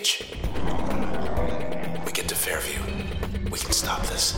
We get to Fairview. We can stop this.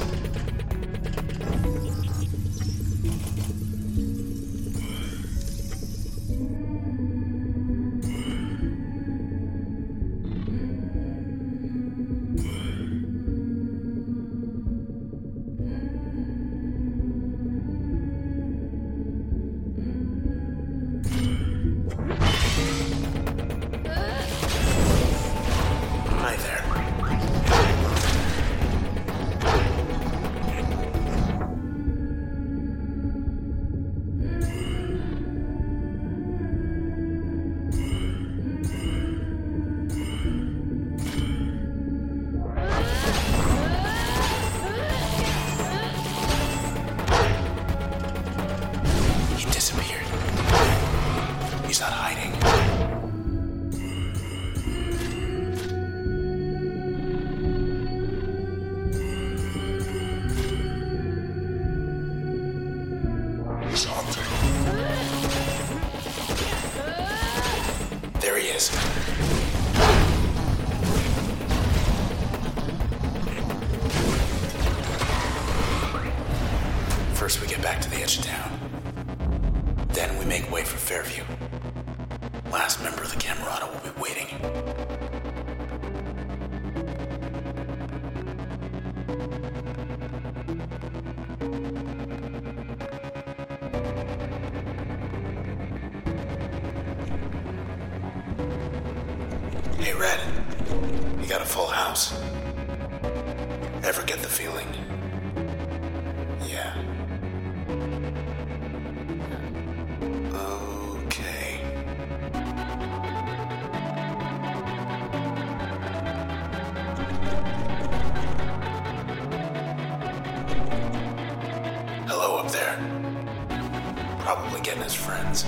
probably getting his friends.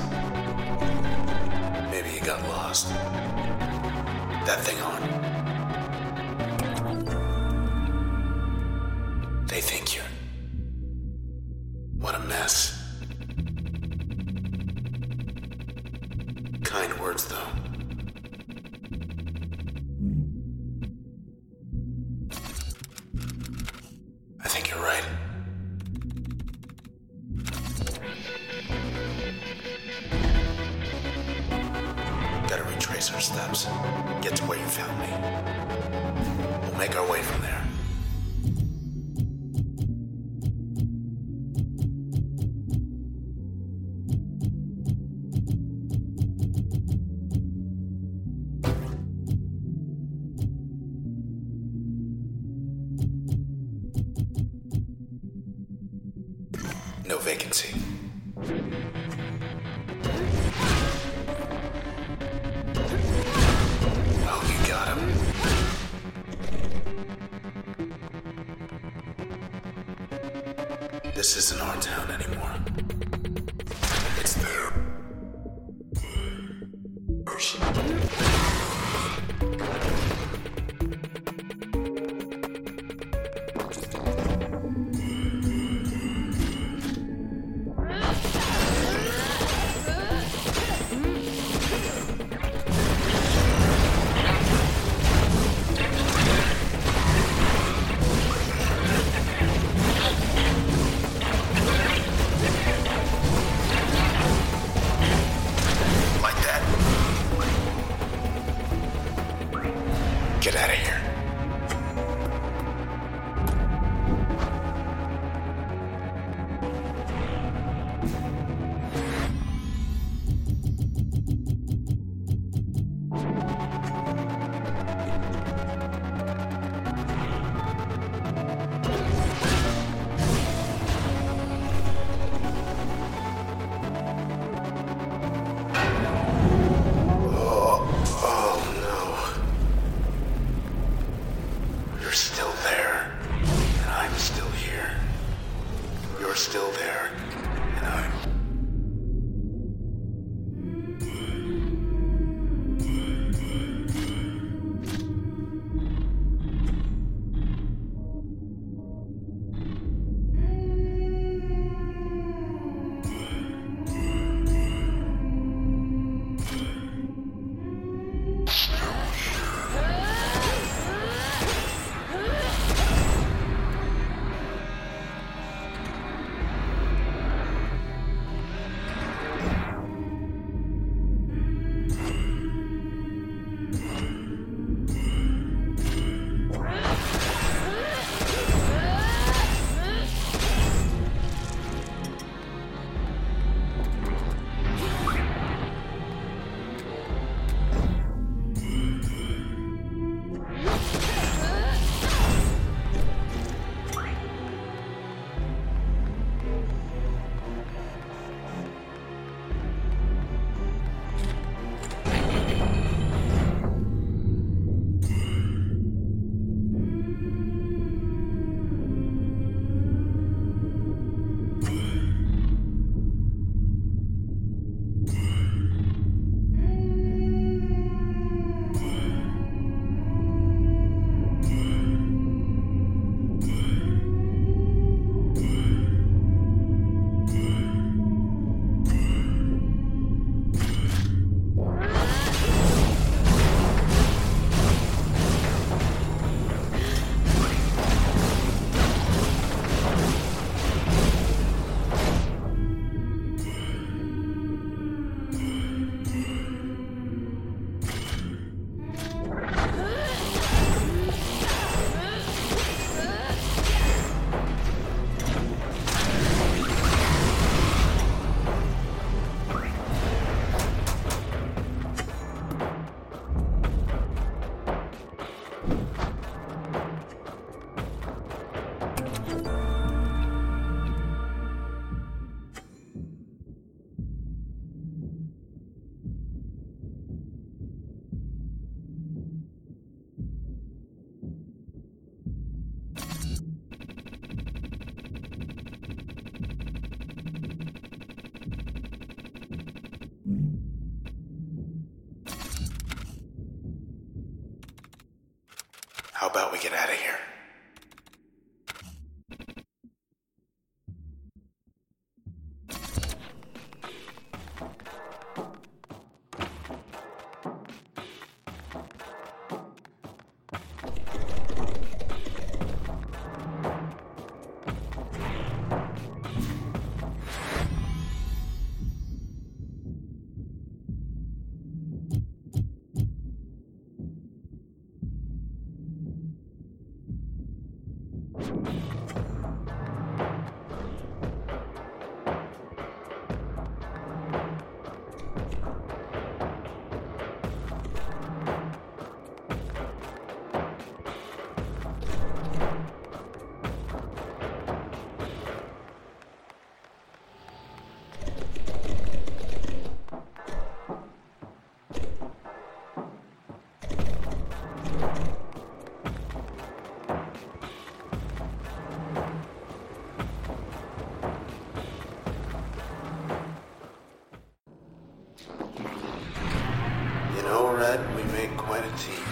Maybe he got lost. That thing on. Make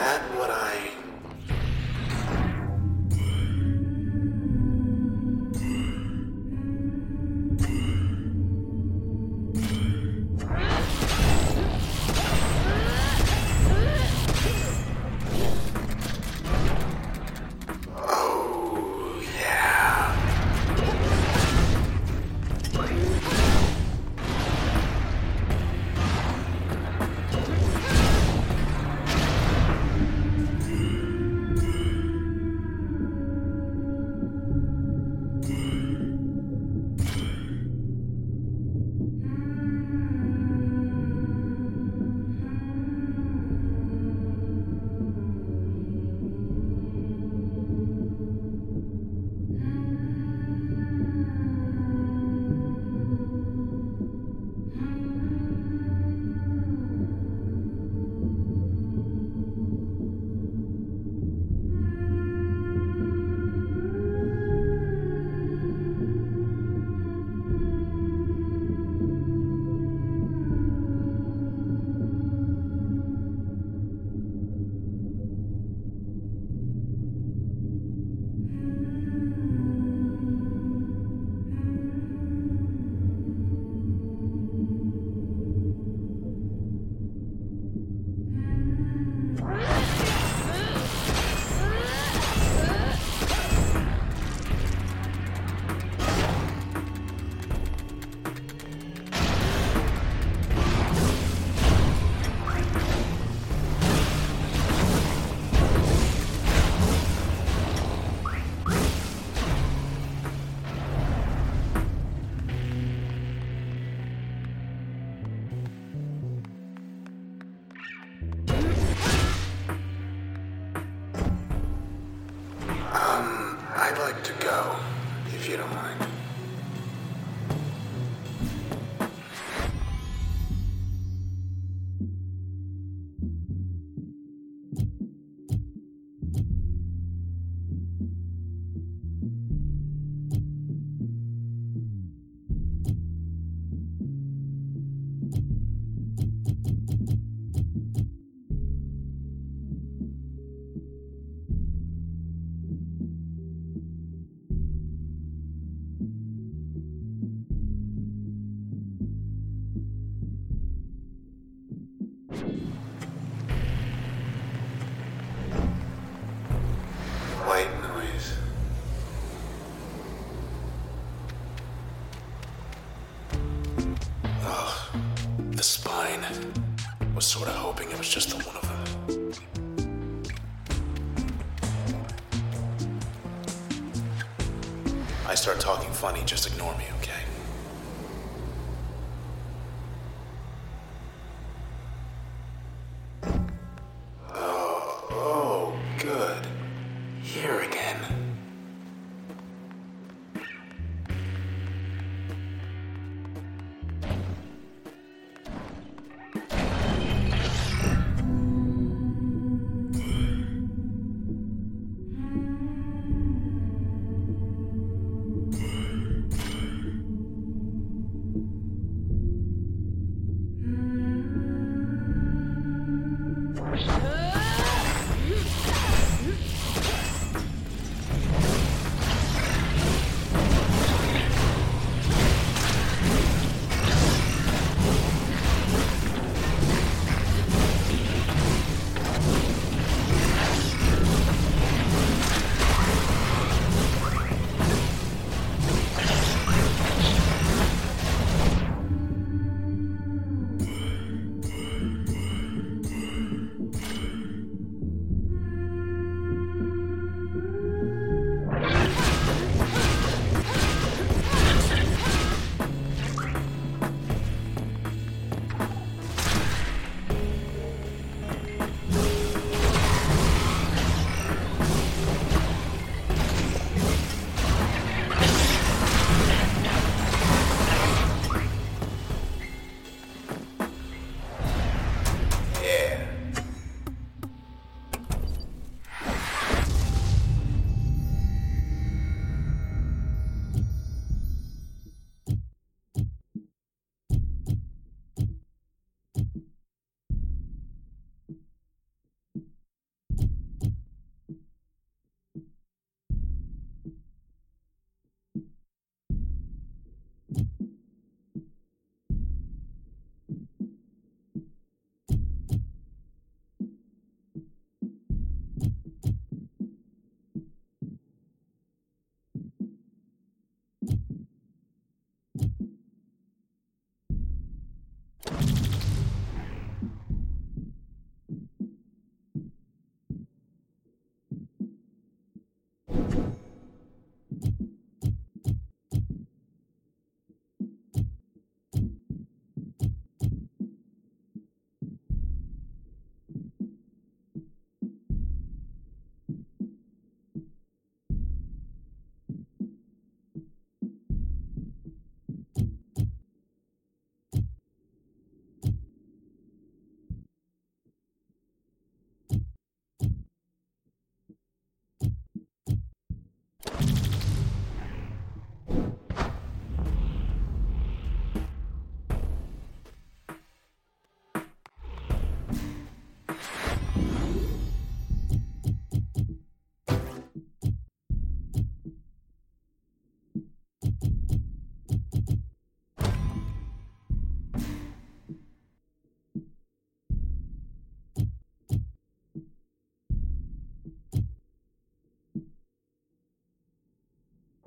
That what I.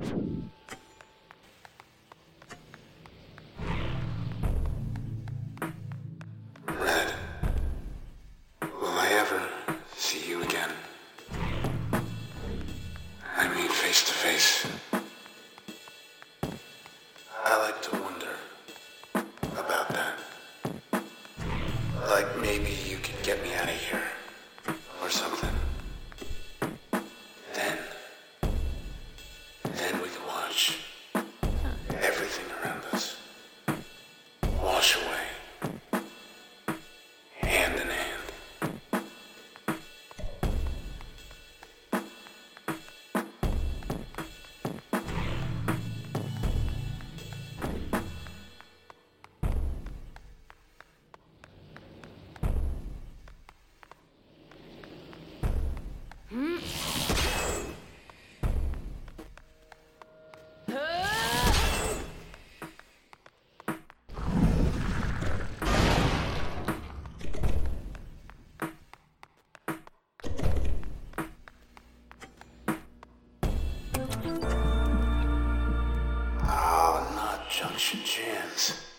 Red, not Junction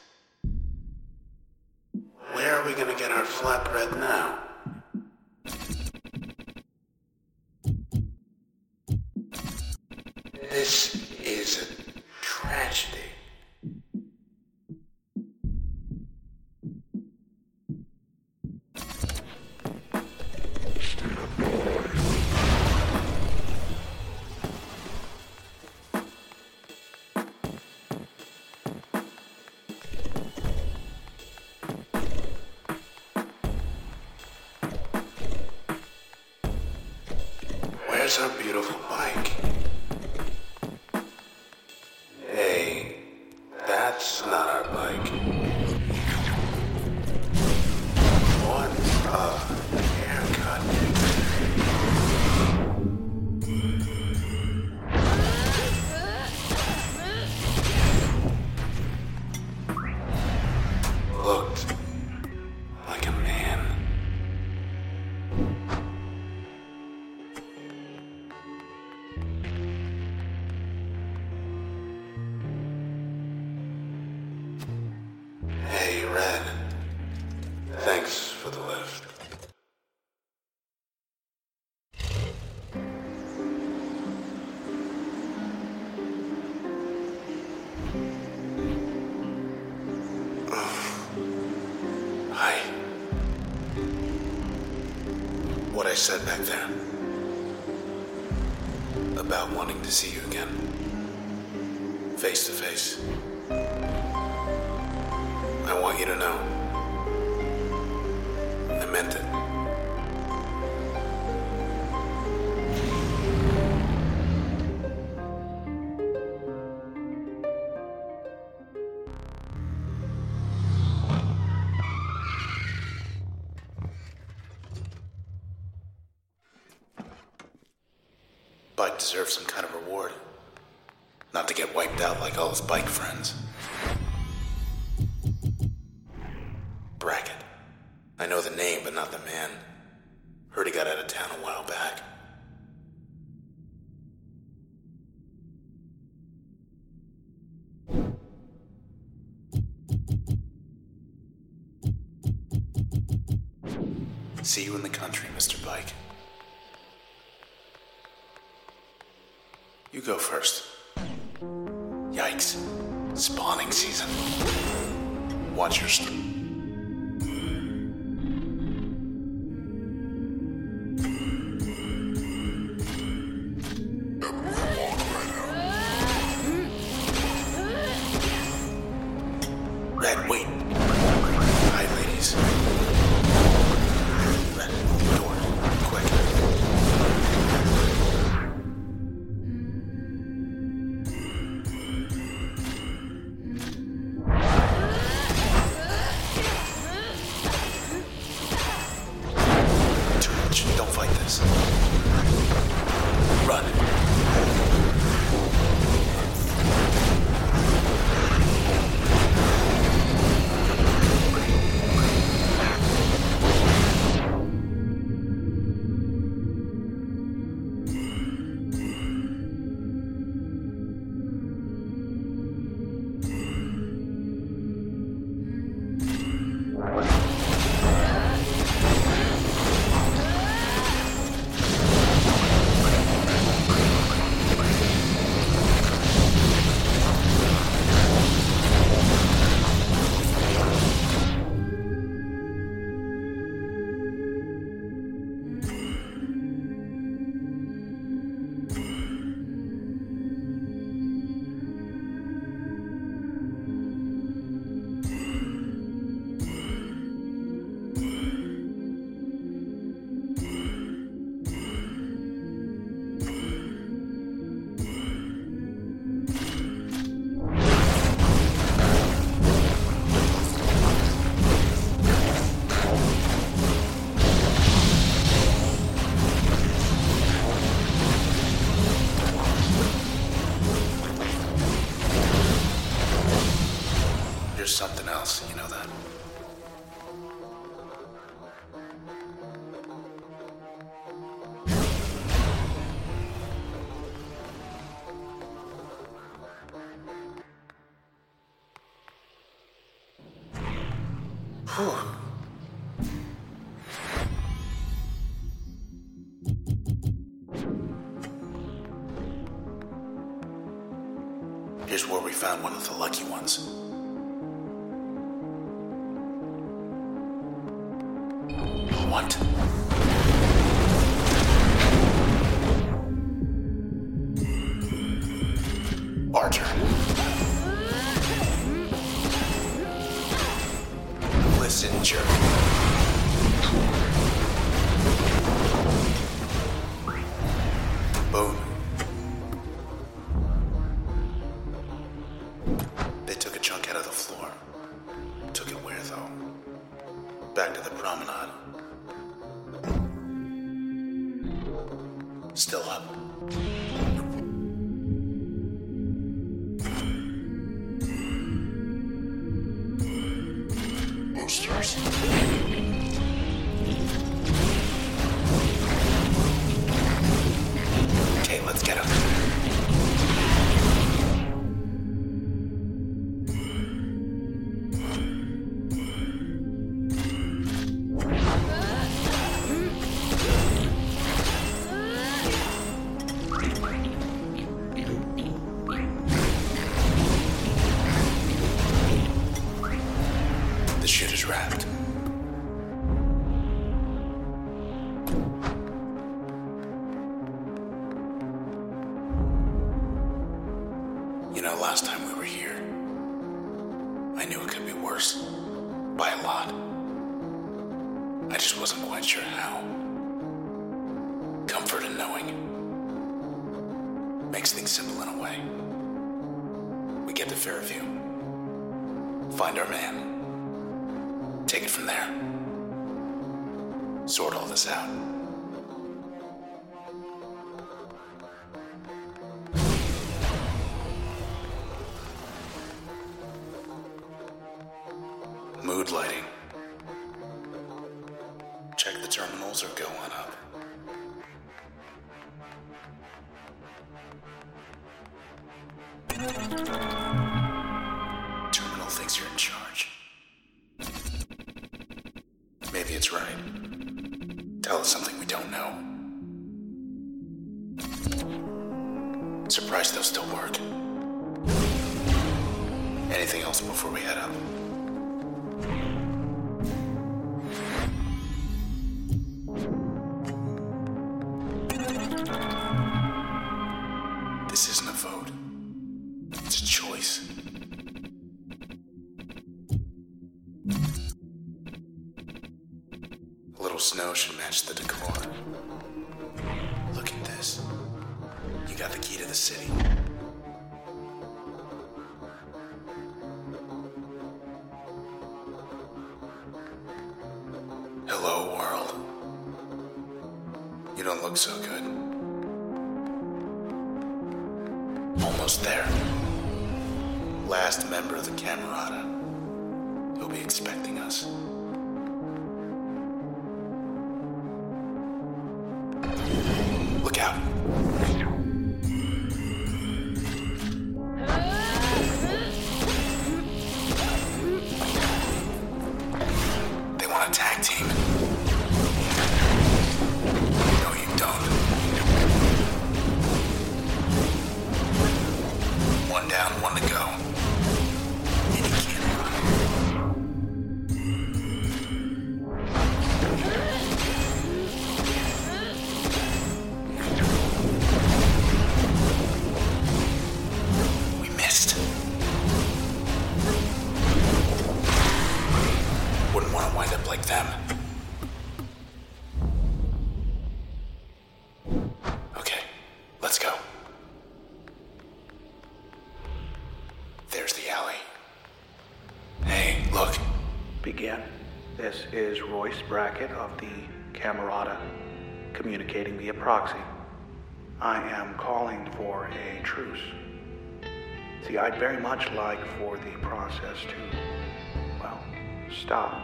face to face. I want you to know. I meant it. Bike deserves some kind of reward. Not to get wiped out like all his bike friends. Bracket. I know the name, but not the man. Heard he got out of town a while back. See you in the country, Mr. Bike. You go first. Yikes. Spawning season. Watch your step. Else, you know They took a chunk out of the floor. Took it where, though? Back to the promenade. Still up. Boosters. Fairview, find our man, take it from there, sort all this out. Surprised they'll still work. Anything else before we head up? Is Bracket of the Camerata, communicating via proxy. I am calling for a truce. See, I'd very much like for the process to, well, stop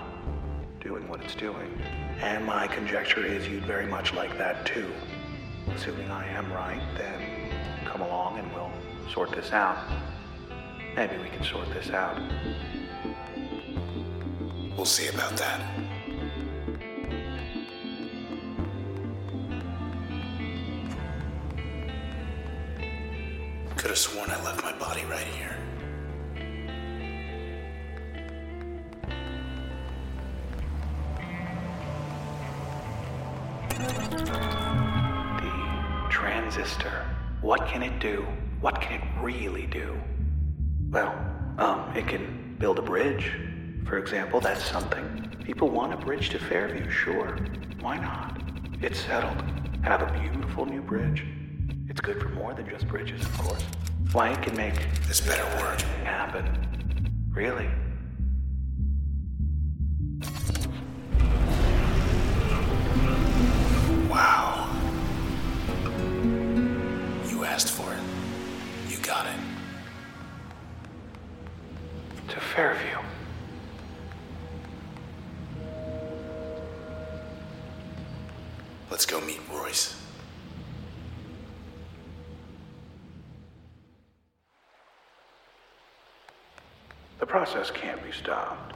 doing what it's doing. And my conjecture is you'd very much like that too. Assuming I am right, then come along and we'll sort this out. Maybe we can sort this out. We'll see about that. Could have sworn I left my body right here. The transistor. What can it do? What can it really do? Well, um, it can build a bridge. For example, that's something. People want a bridge to Fairview, sure. Why not? It's settled. Have a beautiful new bridge. It's good for more than just bridges, of course. Why, it can make This better work. happen. Really? Wow. You asked for it. You got it. To Fairview. Let's go meet Royce. Process can't be stopped.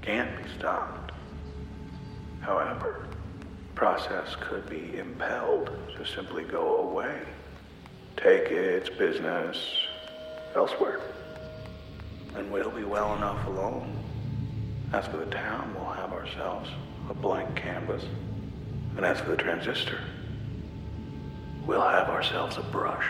Can't be stopped. However, process could be impelled to simply go away. Take its business elsewhere. And we'll be well enough alone. As for the town, we'll have ourselves a blank canvas. And as for the transistor, we'll have ourselves a brush.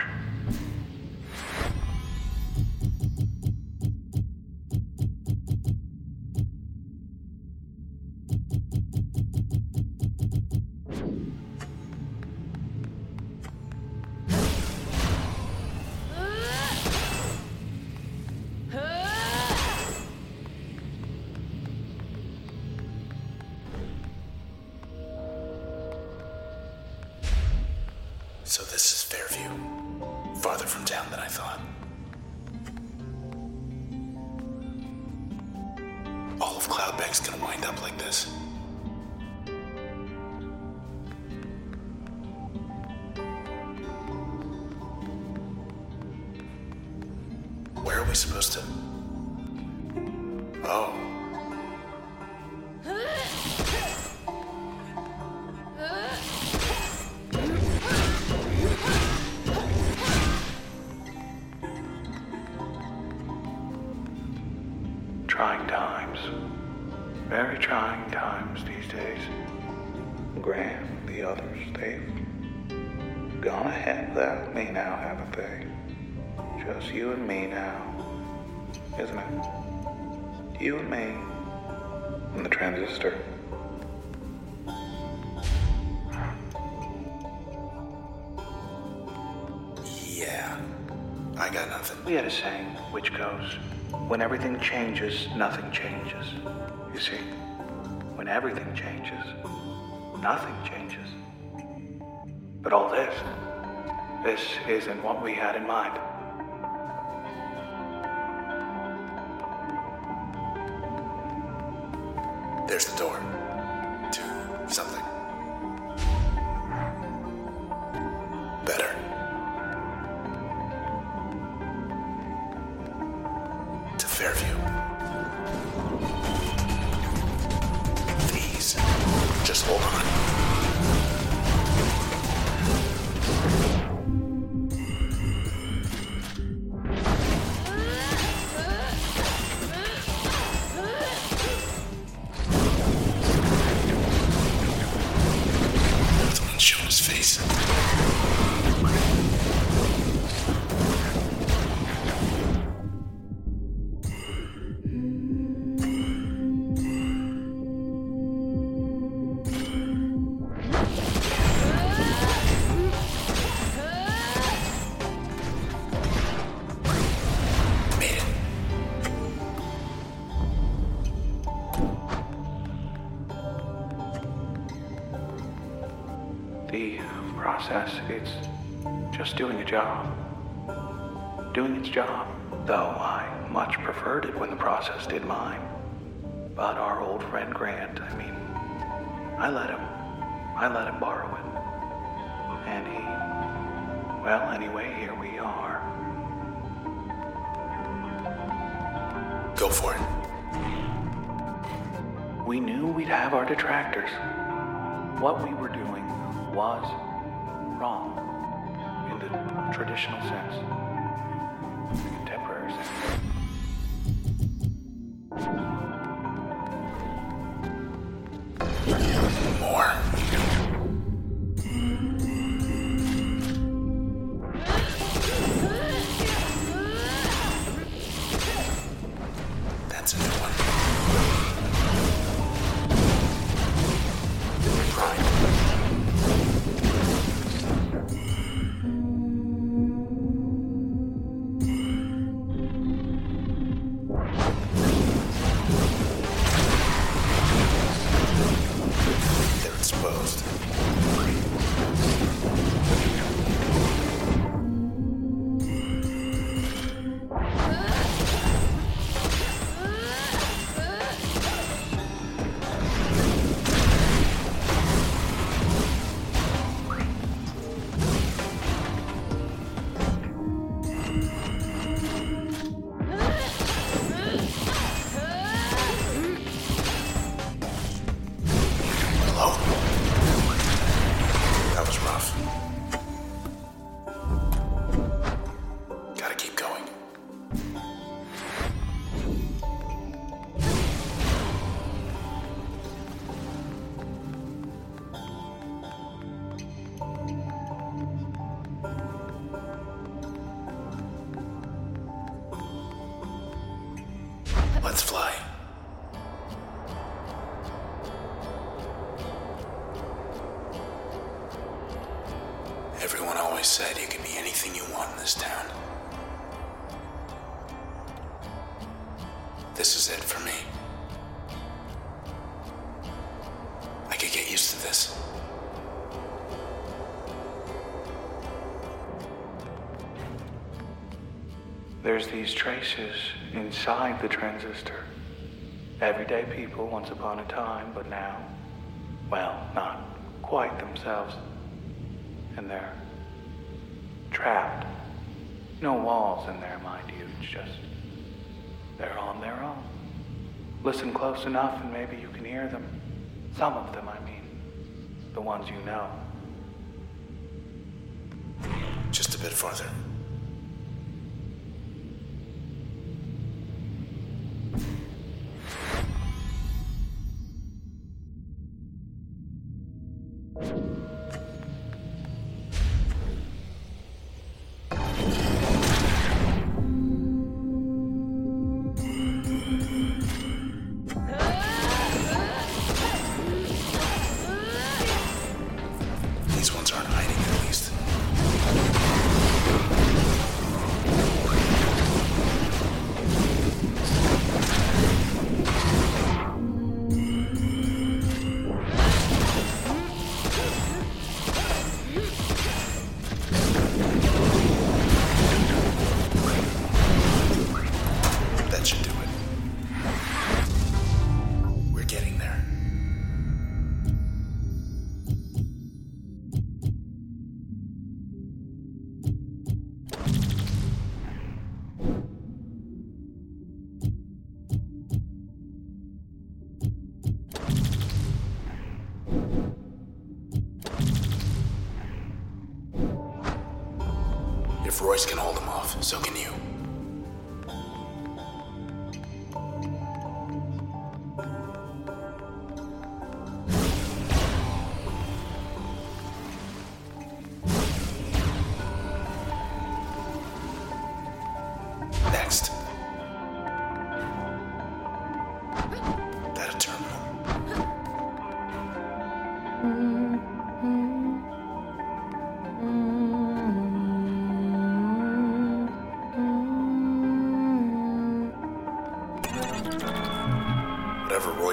Everything changes, nothing changes. You see, when everything changes, nothing changes. But all this, this isn't what we had in mind. There's the door. To something. Just doing a job. Doing its job. Though I much preferred it when the process did mine. But our old friend Grant, I mean, I let him. I let him borrow it. And he. Well, anyway, here we are. Go for it. We knew we'd have our detractors. What we were doing was wrong traditional sense, the contemporary sense. More. That's a new one. These traces inside the transistor. Everyday people once upon a time, but now, well, not quite themselves. And they're trapped. No walls in there, mind you. It's just they're on their own. Listen close enough and maybe you can hear them. Some of them, I mean. The ones you know. Just a bit farther.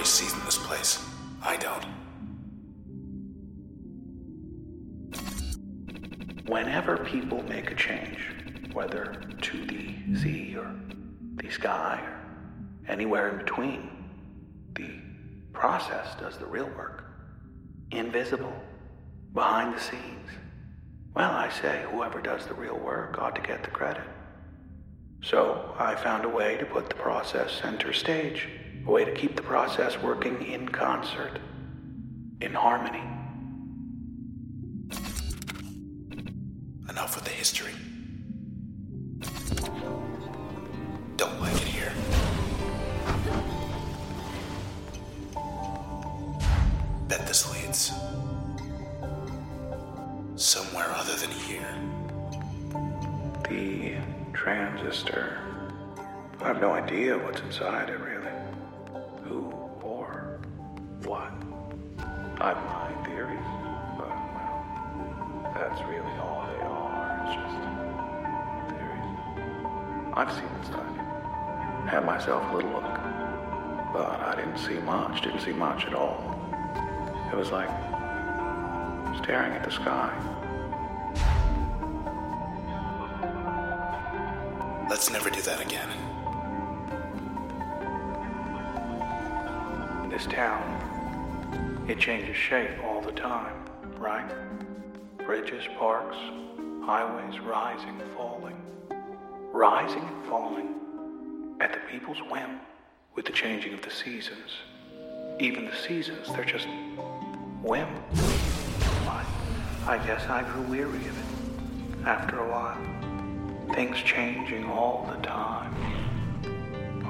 Royce sees in this place, I don't. Whenever people make a change, whether to the sea or the sky or anywhere in between, the process does the real work. Invisible, behind the scenes. Well, I say, whoever does the real work ought to get the credit. So I found a way to put the process center stage, a way to keep the process working in concert, in harmony. Enough with the history. Don't like it here. Bet this leads somewhere other than here. The transistor. I have no idea what's inside it, really. I have my theories, but, well, that's really all they are. It's just theories. I've seen inside. Had myself a little look. But I didn't see much, didn't see much at all. It was like staring at the sky. Let's never do that again. This town, it changes shape all the time, right? Bridges, parks, highways rising, falling. Rising and falling at the people's whim with the changing of the seasons. Even the seasons, they're just whim. I, I guess I grew weary of it after a while. Things changing all the time.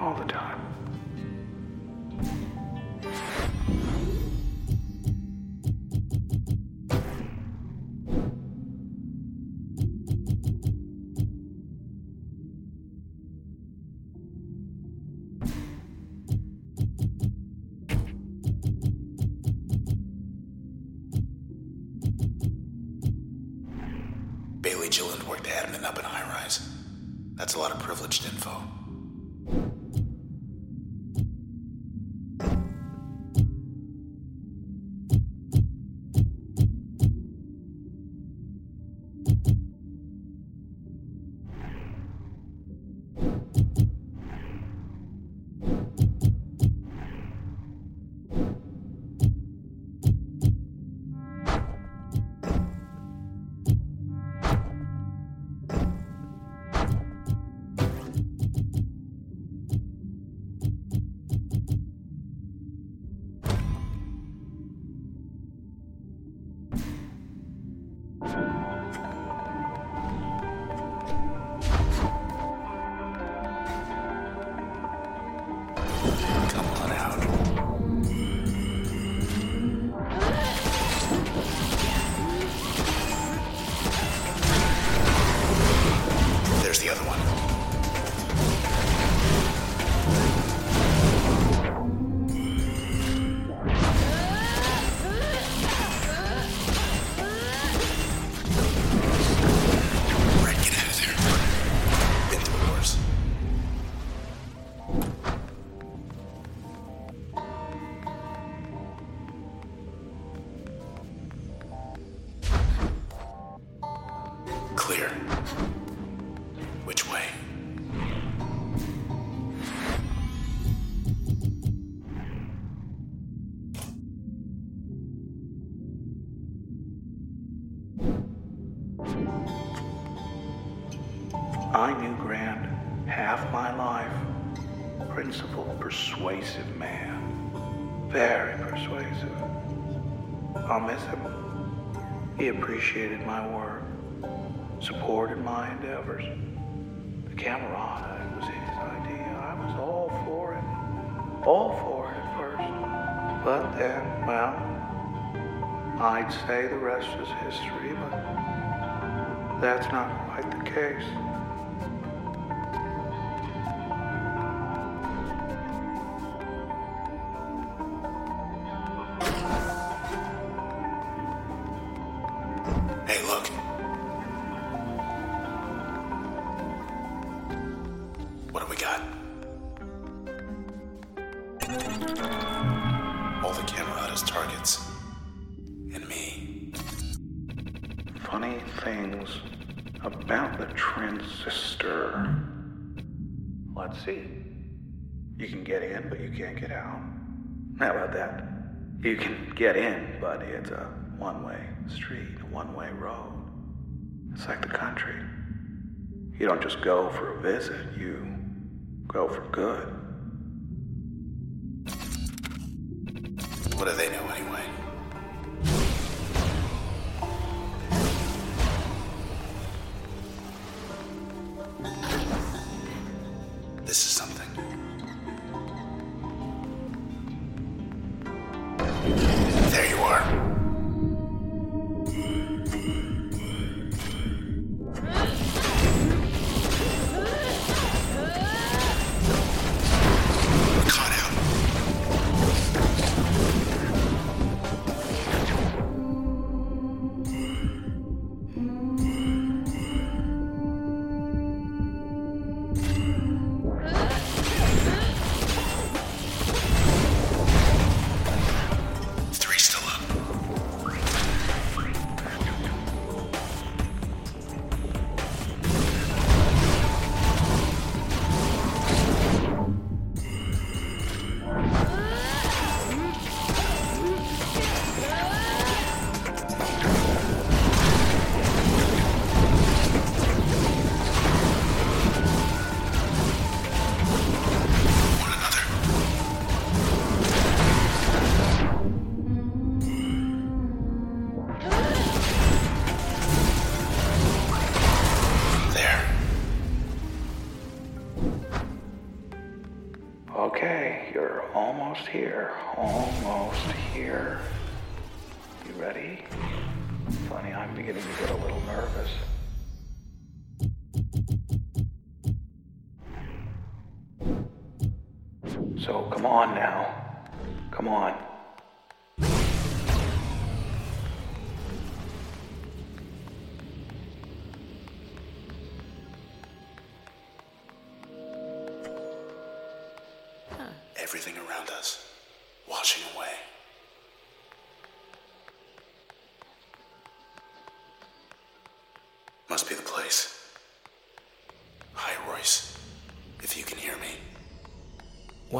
All the time. Persuasive. I'll miss him. He appreciated my work, supported my endeavors. The Camerata it was his idea. I was all for it. All for it at first. But then, well, I'd say the rest is history, but that's not quite the case. It's a one way street, a one way road. It's like the country. You don't just go for a visit, you go for good. What do they know anyway? This is something.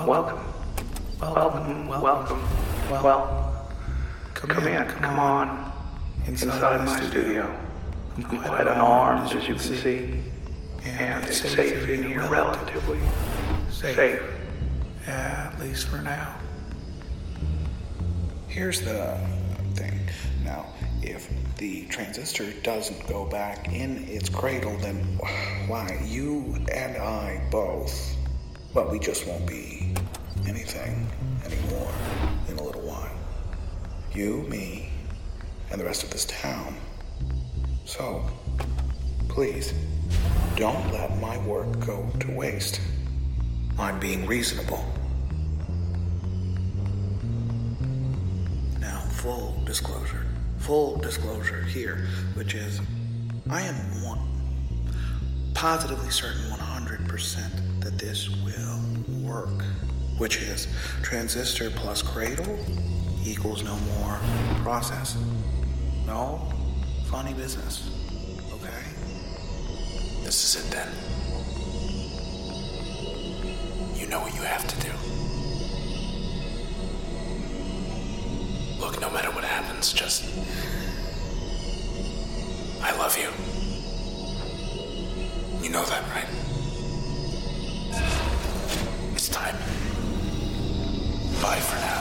Welcome. Welcome. Welcome. Well, come in. Come on. Inside my studio. I'm quite unarmed, as you can see. And it's safe in here, relatively safe. Yeah, at least for now. Here's the thing. Now, if the transistor doesn't go back in its cradle, then why, you and I both, well, we just won't be anything anymore in a little while. You, me, and the rest of this town. So, please, don't let my work go to waste. I'm being reasonable. Now, full disclosure. Full disclosure here, which is I am one positively certain 100% that this will work, which is transistor plus cradle equals no more process. No funny business. Okay? This is it then. You know what you have to do. Look, no matter what happens, just. I love you. You know that, right? Time. Bye for now.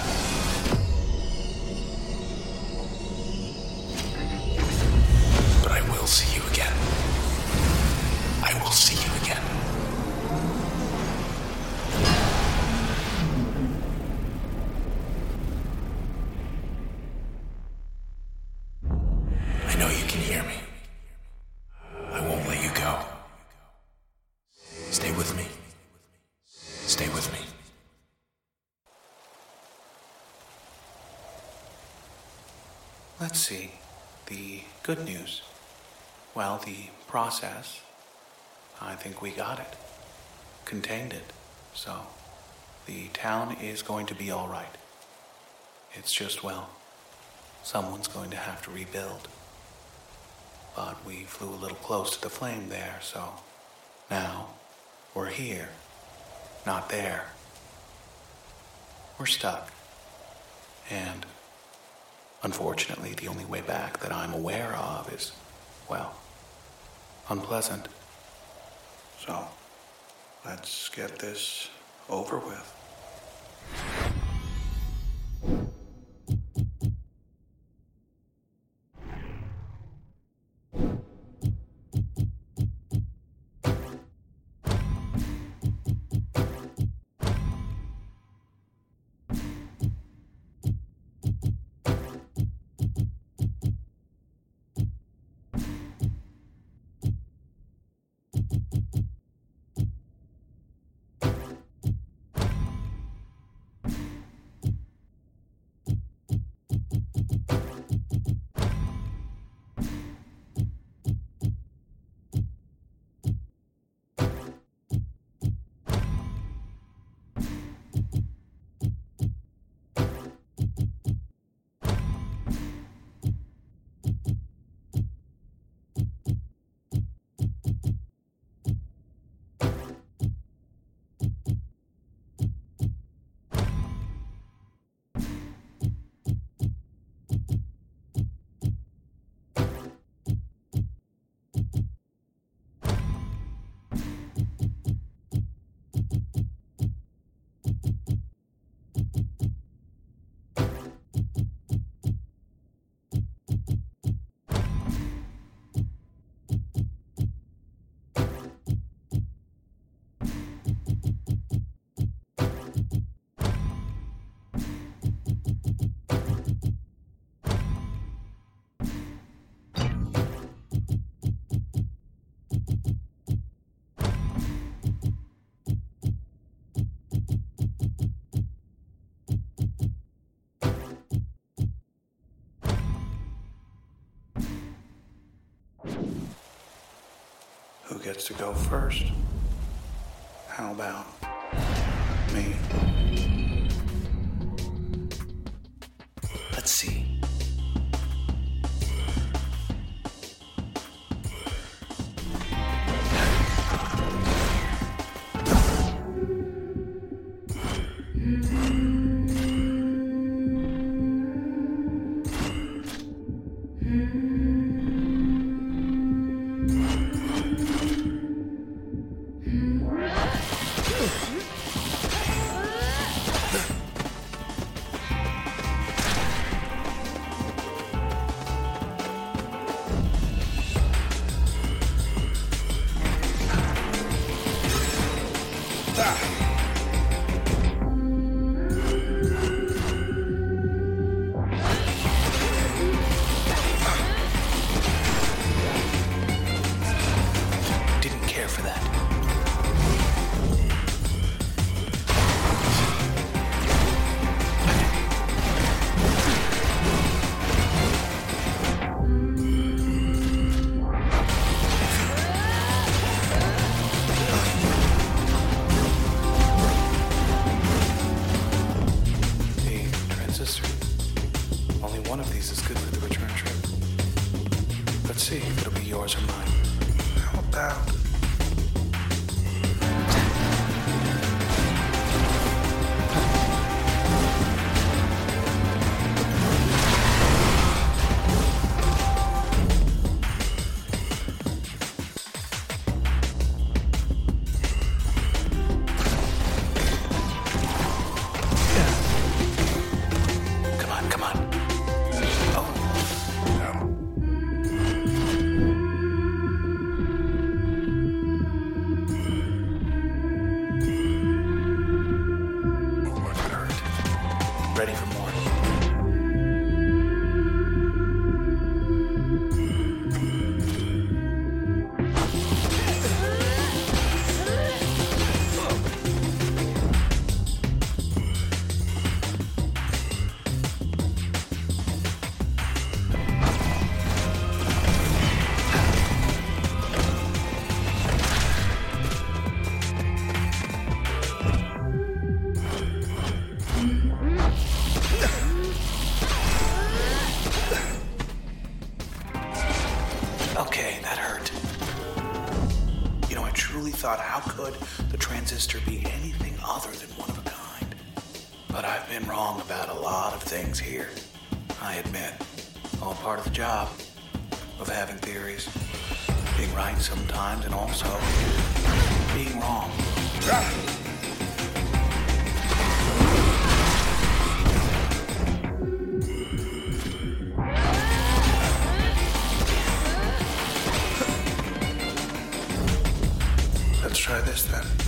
Stay with me. Let's see. The good news. Well, the process, I think we got it. Contained it. So, the town is going to be all right. It's just, well, someone's going to have to rebuild. But we flew a little close to the flame there, so now we're here, not there. We're stuck. And Unfortunately, the only way back that I'm aware of is, well, unpleasant. So, let's get this over with. Who gets to go first? How about me? Let's see. transistor be anything other than one of a kind. But I've been wrong about a lot of things here. I admit, all part of the job of having theories, being right sometimes, and also being wrong. Ah! try this then.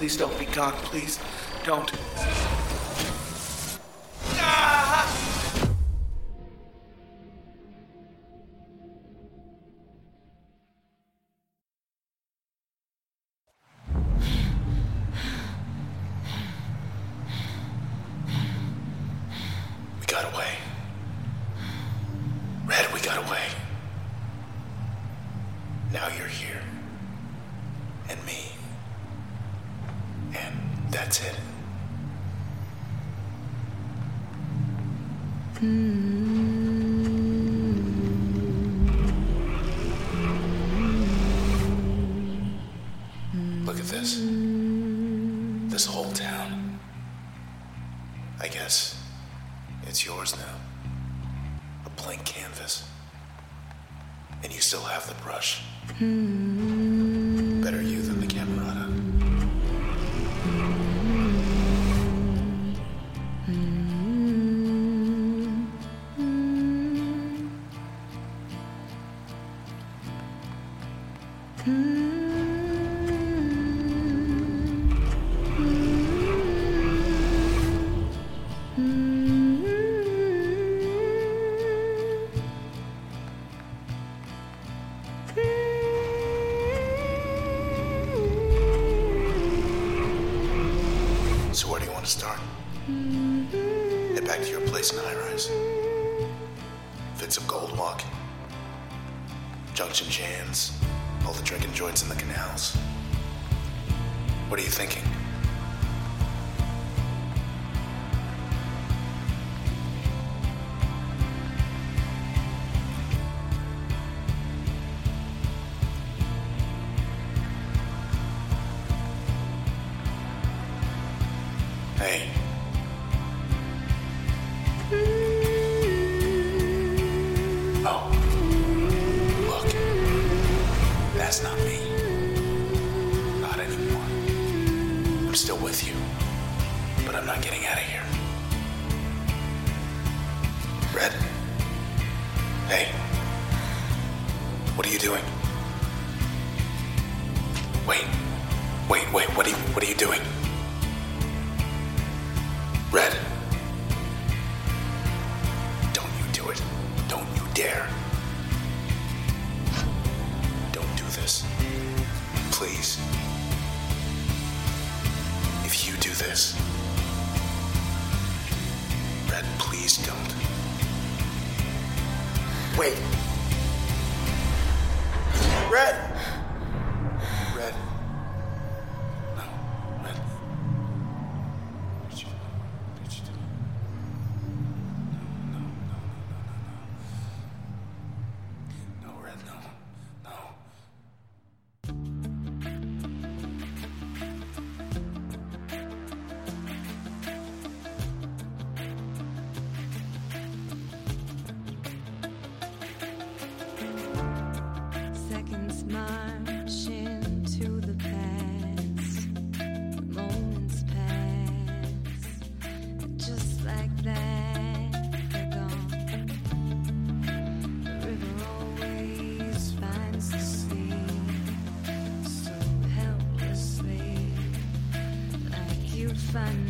Please don't be gone. Please don't. all the drinking joints in the canals. What are you thinking? fun.